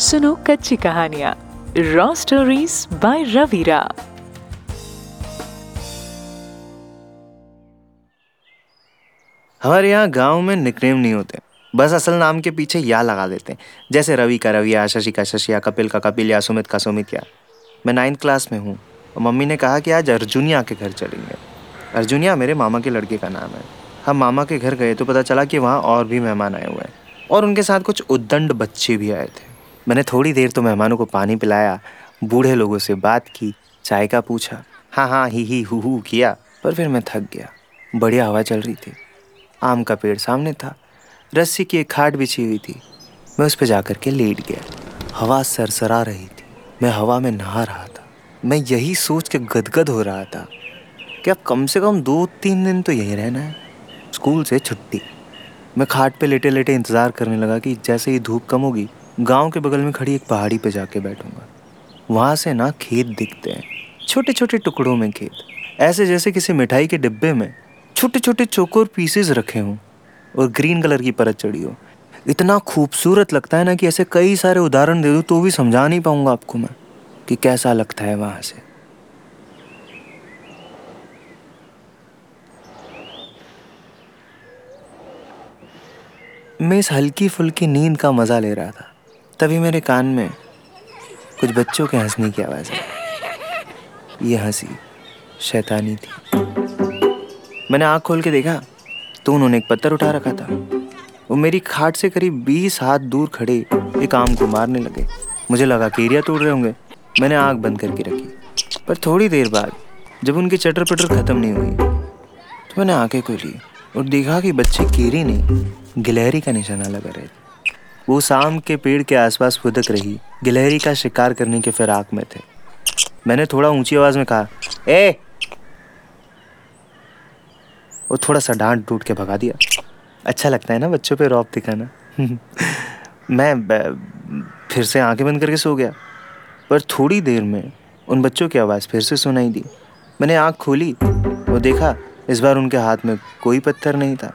सुनो कच्ची कहानियाँ रॉ स्टोरीज बाय रवीरा हमारे यहाँ गाँव में निकनेम नहीं होते, बस असल नाम के पीछे या लगा देते हैं, जैसे रवि का रविया शशि का शशिया कपिल का कपिल या सुमित का सुमित या। मैं नाइन्थ क्लास में हूँ, और मम्मी ने कहा कि आज अर्जुनिया के घर चलेंगे। अर्जुनिया मेरे मामा के लड़के का नाम है। हम मामा के घर गए तो पता चला कि वहाँ और भी मेहमान आए हुए हैं, और उनके साथ कुछ उद्दंड बच्चे भी आए थे। मैंने थोड़ी देर तो मेहमानों को पानी पिलाया, बूढ़े लोगों से बात की, चाय का पूछा। हाँ हाँ ही ही, हु हु, किया। पर फिर मैं थक गया। बढ़िया हवा चल रही थी। आम का पेड़ सामने था। रस्सी की एक खाट बिछी हुई थी। मैं उस पर जाकर के लेट गया। हवा सरसरा रही थी। मैं हवा में नहा रहा था। मैं यही सोच के गदगद हो रहा था कि अब कम से कम दो तीन दिन तो यहीं रहना है। स्कूल से छुट्टी। मैं खाट पे लेटे लेटे इंतज़ार करने लगा कि जैसे ही धूप कम होगी गाँव के बगल में खड़ी एक पहाड़ी पे जाके बैठूँगा। वहाँ से ना खेत दिखते हैं छोटे छोटे टुकड़ों में खेत। ऐसे जैसे किसी मिठाई के डिब्बे में छोटे छोटे चोकोर पीसेस रखे हों और ग्रीन कलर की परत चढ़ी हो। इतना खूबसूरत लगता है ना कि ऐसे कई सारे उदाहरण दे दूँ तो भी समझा नहीं पाऊँगा आपको मैं कि कैसा लगता है वहाँ से। मैं इस हल्की फुल्की नींद का मज़ा ले रहा था। तभी मेरे कान में कुछ बच्चों के हंसने की आवाज़ आई। ये हँसी शैतानी थी। मैंने आँख खोल के देखा तो उन्होंने एक पत्थर उठा रखा था। वो मेरी खाट से करीब बीस हाथ दूर खड़े एक आम को मारने लगे। मुझे लगा कि एरिया तोड़ रहे होंगे। मैंने आँख बंद करके रखी। पर थोड़ी देर बाद जब उनकी चटर पटर ख़त्म नहीं हुई तो मैंने आँखें खोली और देखा कि बच्चे कीरी नहीं गिलहरी का निशाना लगा रहे थे। वो शाम के पेड़ के आसपास फुदक रही, गिलहरी का शिकार करने के फिराक में थे। मैंने थोड़ा ऊँची आवाज़ में कहा, ए! वो थोड़ा सा डांट डूट के भगा दिया। अच्छा लगता है ना बच्चों पे रौब दिखाना। मैं फिर से आँखें बंद करके सो गया। पर थोड़ी देर में उन बच्चों की आवाज़ फिर से सुनाई दी। मैंने आँख खोली वो देखा, इस बार उनके हाथ में कोई पत्थर नहीं था।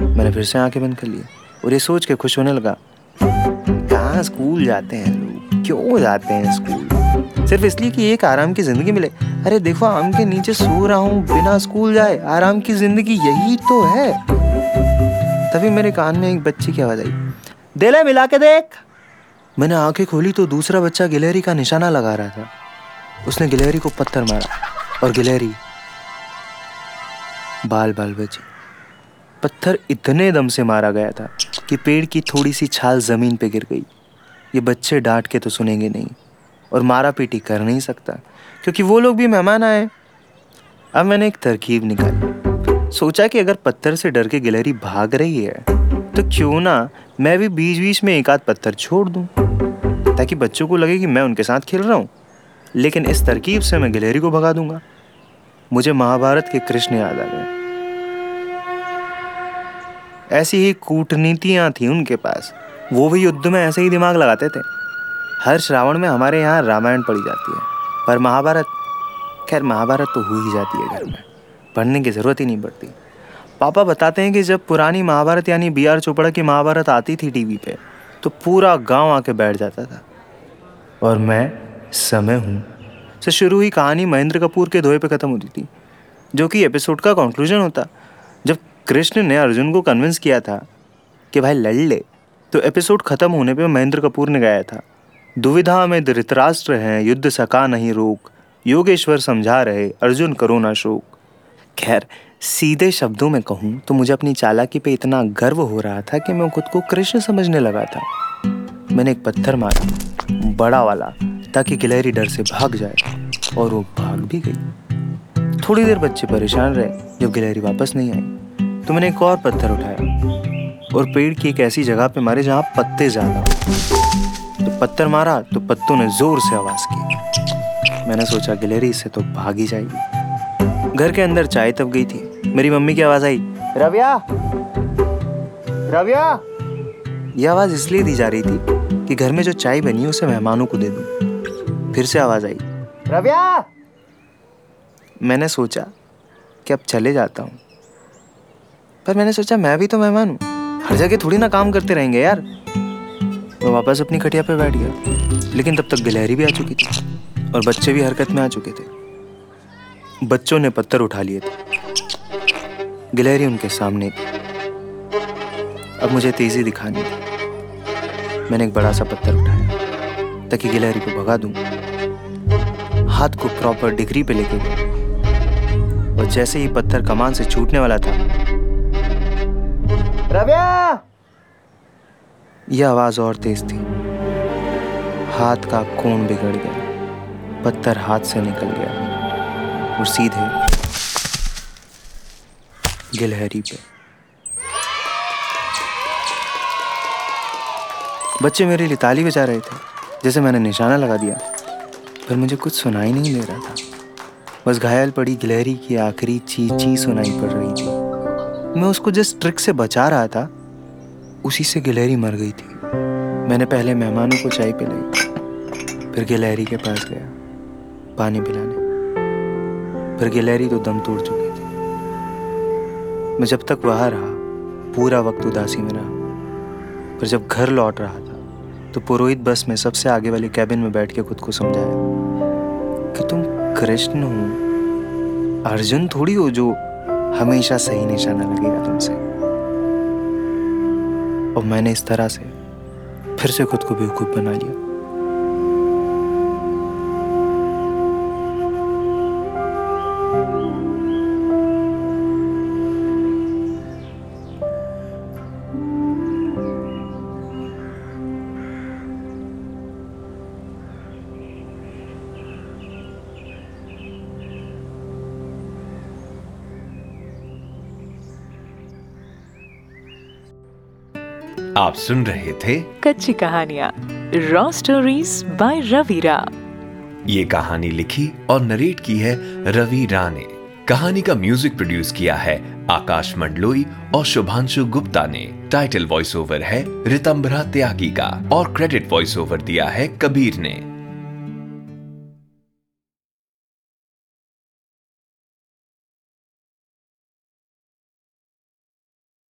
मैंने फिर से आँखें बंद कर ली। और ये सोच के खुश होने लगा, कहाँ स्कूल जाते हैं लोग? क्यों जाते हैं स्कूल? सिर्फ़ इसलिए कि एक आराम की ज़िंदगी मिले। अरे देखो, आम के नीचे सो रहा हूँ, बिना स्कूल जाए, आराम की ज़िंदगी यही तो है। तभी मेरे कान में एक बच्चे की आवाज़ आई, दिले मिला के देख। मैंने आँखें खोली तो दूसरा बच्चा गिलहरी का निशाना लगा रहा था। उसने गिलहरी को पत्थर मारा और गिलहरी बाल बाल बची। पत्थर इतने दम से मारा गया था कि पेड़ की थोड़ी सी छाल ज़मीन पे गिर गई। ये बच्चे डांट के तो सुनेंगे नहीं और मारा पीटी कर नहीं सकता, क्योंकि वो लोग भी मेहमान आए। अब मैंने एक तरकीब निकाली। सोचा कि अगर पत्थर से डर के गिलहरी भाग रही है तो क्यों ना मैं भी बीच बीच में एक आध पत्थर छोड़ दूँ, ताकि बच्चों को लगे कि मैं उनके साथ खेल रहा हूँ। लेकिन इस तरकीब से मैं गिलहरी को भगा दूँगा। मुझे महाभारत के कृष्ण याद आ गए। ऐसी ही कूटनीतियाँ थी उनके पास। वो भी युद्ध में ऐसे ही दिमाग लगाते थे। हर श्रावण में हमारे यहाँ रामायण पढ़ी जाती है। पर महाभारत, खैर महाभारत तो हो ही जाती है घर में। पढ़ने की ज़रूरत ही नहीं पड़ती। पापा बताते हैं कि जब पुरानी महाभारत यानी बी आर चोपड़ा की महाभारत आती थी टीवी पे तो पूरा गाँव आके बैठ जाता था। और मैं, समय हूँ, से शुरू ही कहानी महेंद्र कपूर के धोए पे ख़त्म होती थी, जो कि एपिसोड का कंक्लूजन होता। कृष्ण ने अर्जुन को कन्विंस किया था कि भाई लड़ ले। तो एपिसोड खत्म होने पे महेंद्र कपूर ने गाया था, दुविधा में धृतराष्ट्र हैं, युद्ध सका नहीं रोक, योगेश्वर समझा रहे, अर्जुन करो ना शोक। खैर, सीधे शब्दों में कहूँ तो मुझे अपनी चालाकी पे इतना गर्व हो रहा था कि मैं खुद को कृष्ण समझने लगा था। मैंने एक पत्थर मारा, बड़ा वाला, ताकि गिलहरी डर से भाग जाए, और वो भाग भी गई। थोड़ी देर बच्चे परेशान रहे, जब गिलहरी वापस नहीं आई। तो मैंने एक और पत्थर उठाया। और पेड़ की एक ऐसी जगह पे मारे जहाँ पत्ते ज़्यादा तो पत्थर मारा तो पत्तों ने ज़ोर से आवाज़ की। मैंने सोचा, गिलहरी, इससे तो भाग ही जाएगी। घर के अंदर चाय तब गई थी। मेरी मम्मी की आवाज़ आई, रविया! रविया! ये आवाज़ इसलिए दी जा रही थी कि घर में जो चाय बनी उसे मेहमानों को दे दूँ। फिर से आवाज़ आई, रविया! मैंने सोचा कि अब चले जाता हूँ। पर मैंने सोचा मैं भी तो मेहमान हूँ। हर जगह थोड़ी ना काम करते रहेंगे यार। मैं वापस अपनी खटिया पे बैठ गया, लेकिन तब तक गिलहरी भी आ चुकी थी और बच्चे भी हरकत में आ चुके थे। बच्चों ने पत्थर उठा लिए थे। गिलहरी उनके सामने थी। अब मुझे तेज़ी दिखानी थी। मैंने एक बड़ा सा पत्थर उठाया, ताकि गिलहरी को भगा दूँ। हाथ को प्रॉपर डिग्री पे लेके गया। और जैसे ही पत्थर कमान से छूटने वाला था रव्या! यह आवाज़ और तेज थी। हाथ का कोण बिगड़ गया, पत्थर हाथ से निकल गया और सीधे गिलहरी पे। बच्चे मेरे लिए ताली बजा रहे थे, जैसे मैंने निशाना लगा दिया, पर मुझे कुछ सुनाई नहीं दे रहा था। बस घायल पड़ी गिलहरी की आखिरी ची ची सुनाई पड़ रही थी। मैं उसको जिस ट्रिक से बचा रहा था, उसी से गिलहरी मर गई थी। मैंने पहले मेहमानों को चाय पिलाई, फिर गिलहरी के पास गया, पानी पिलाने। फिर गिलहरी तो दम तोड़ चुकी थी। मैं जब तक वहाँ रहा, पूरा वक्त उदासी में रहा। पर जब घर लौट रहा था तो पुरोहित बस में सबसे आगे वाले कैबिन में बैठ के खुद को समझाया कि तुम कृष्ण हो, अर्जुन थोड़ी हो जो हमेशा सही निशाना लगेगा तुमसे। और मैंने इस तरह से फिर से खुद को बेवकूफ़ बना लिया। आप सुन रहे थे कच्ची कहानिया रॉ स्टोरीज बाय रवीरा ये कहानी लिखी और नरेट की है रवि रा ने। कहानी का म्यूज़िक प्रोड्यूस किया है आकाश मंडलोई और शुभांशु गुप्ता ने। टाइटल वॉइस ओवर है रितंबरा त्यागी का और क्रेडिट वॉइस ओवर दिया है कबीर ने।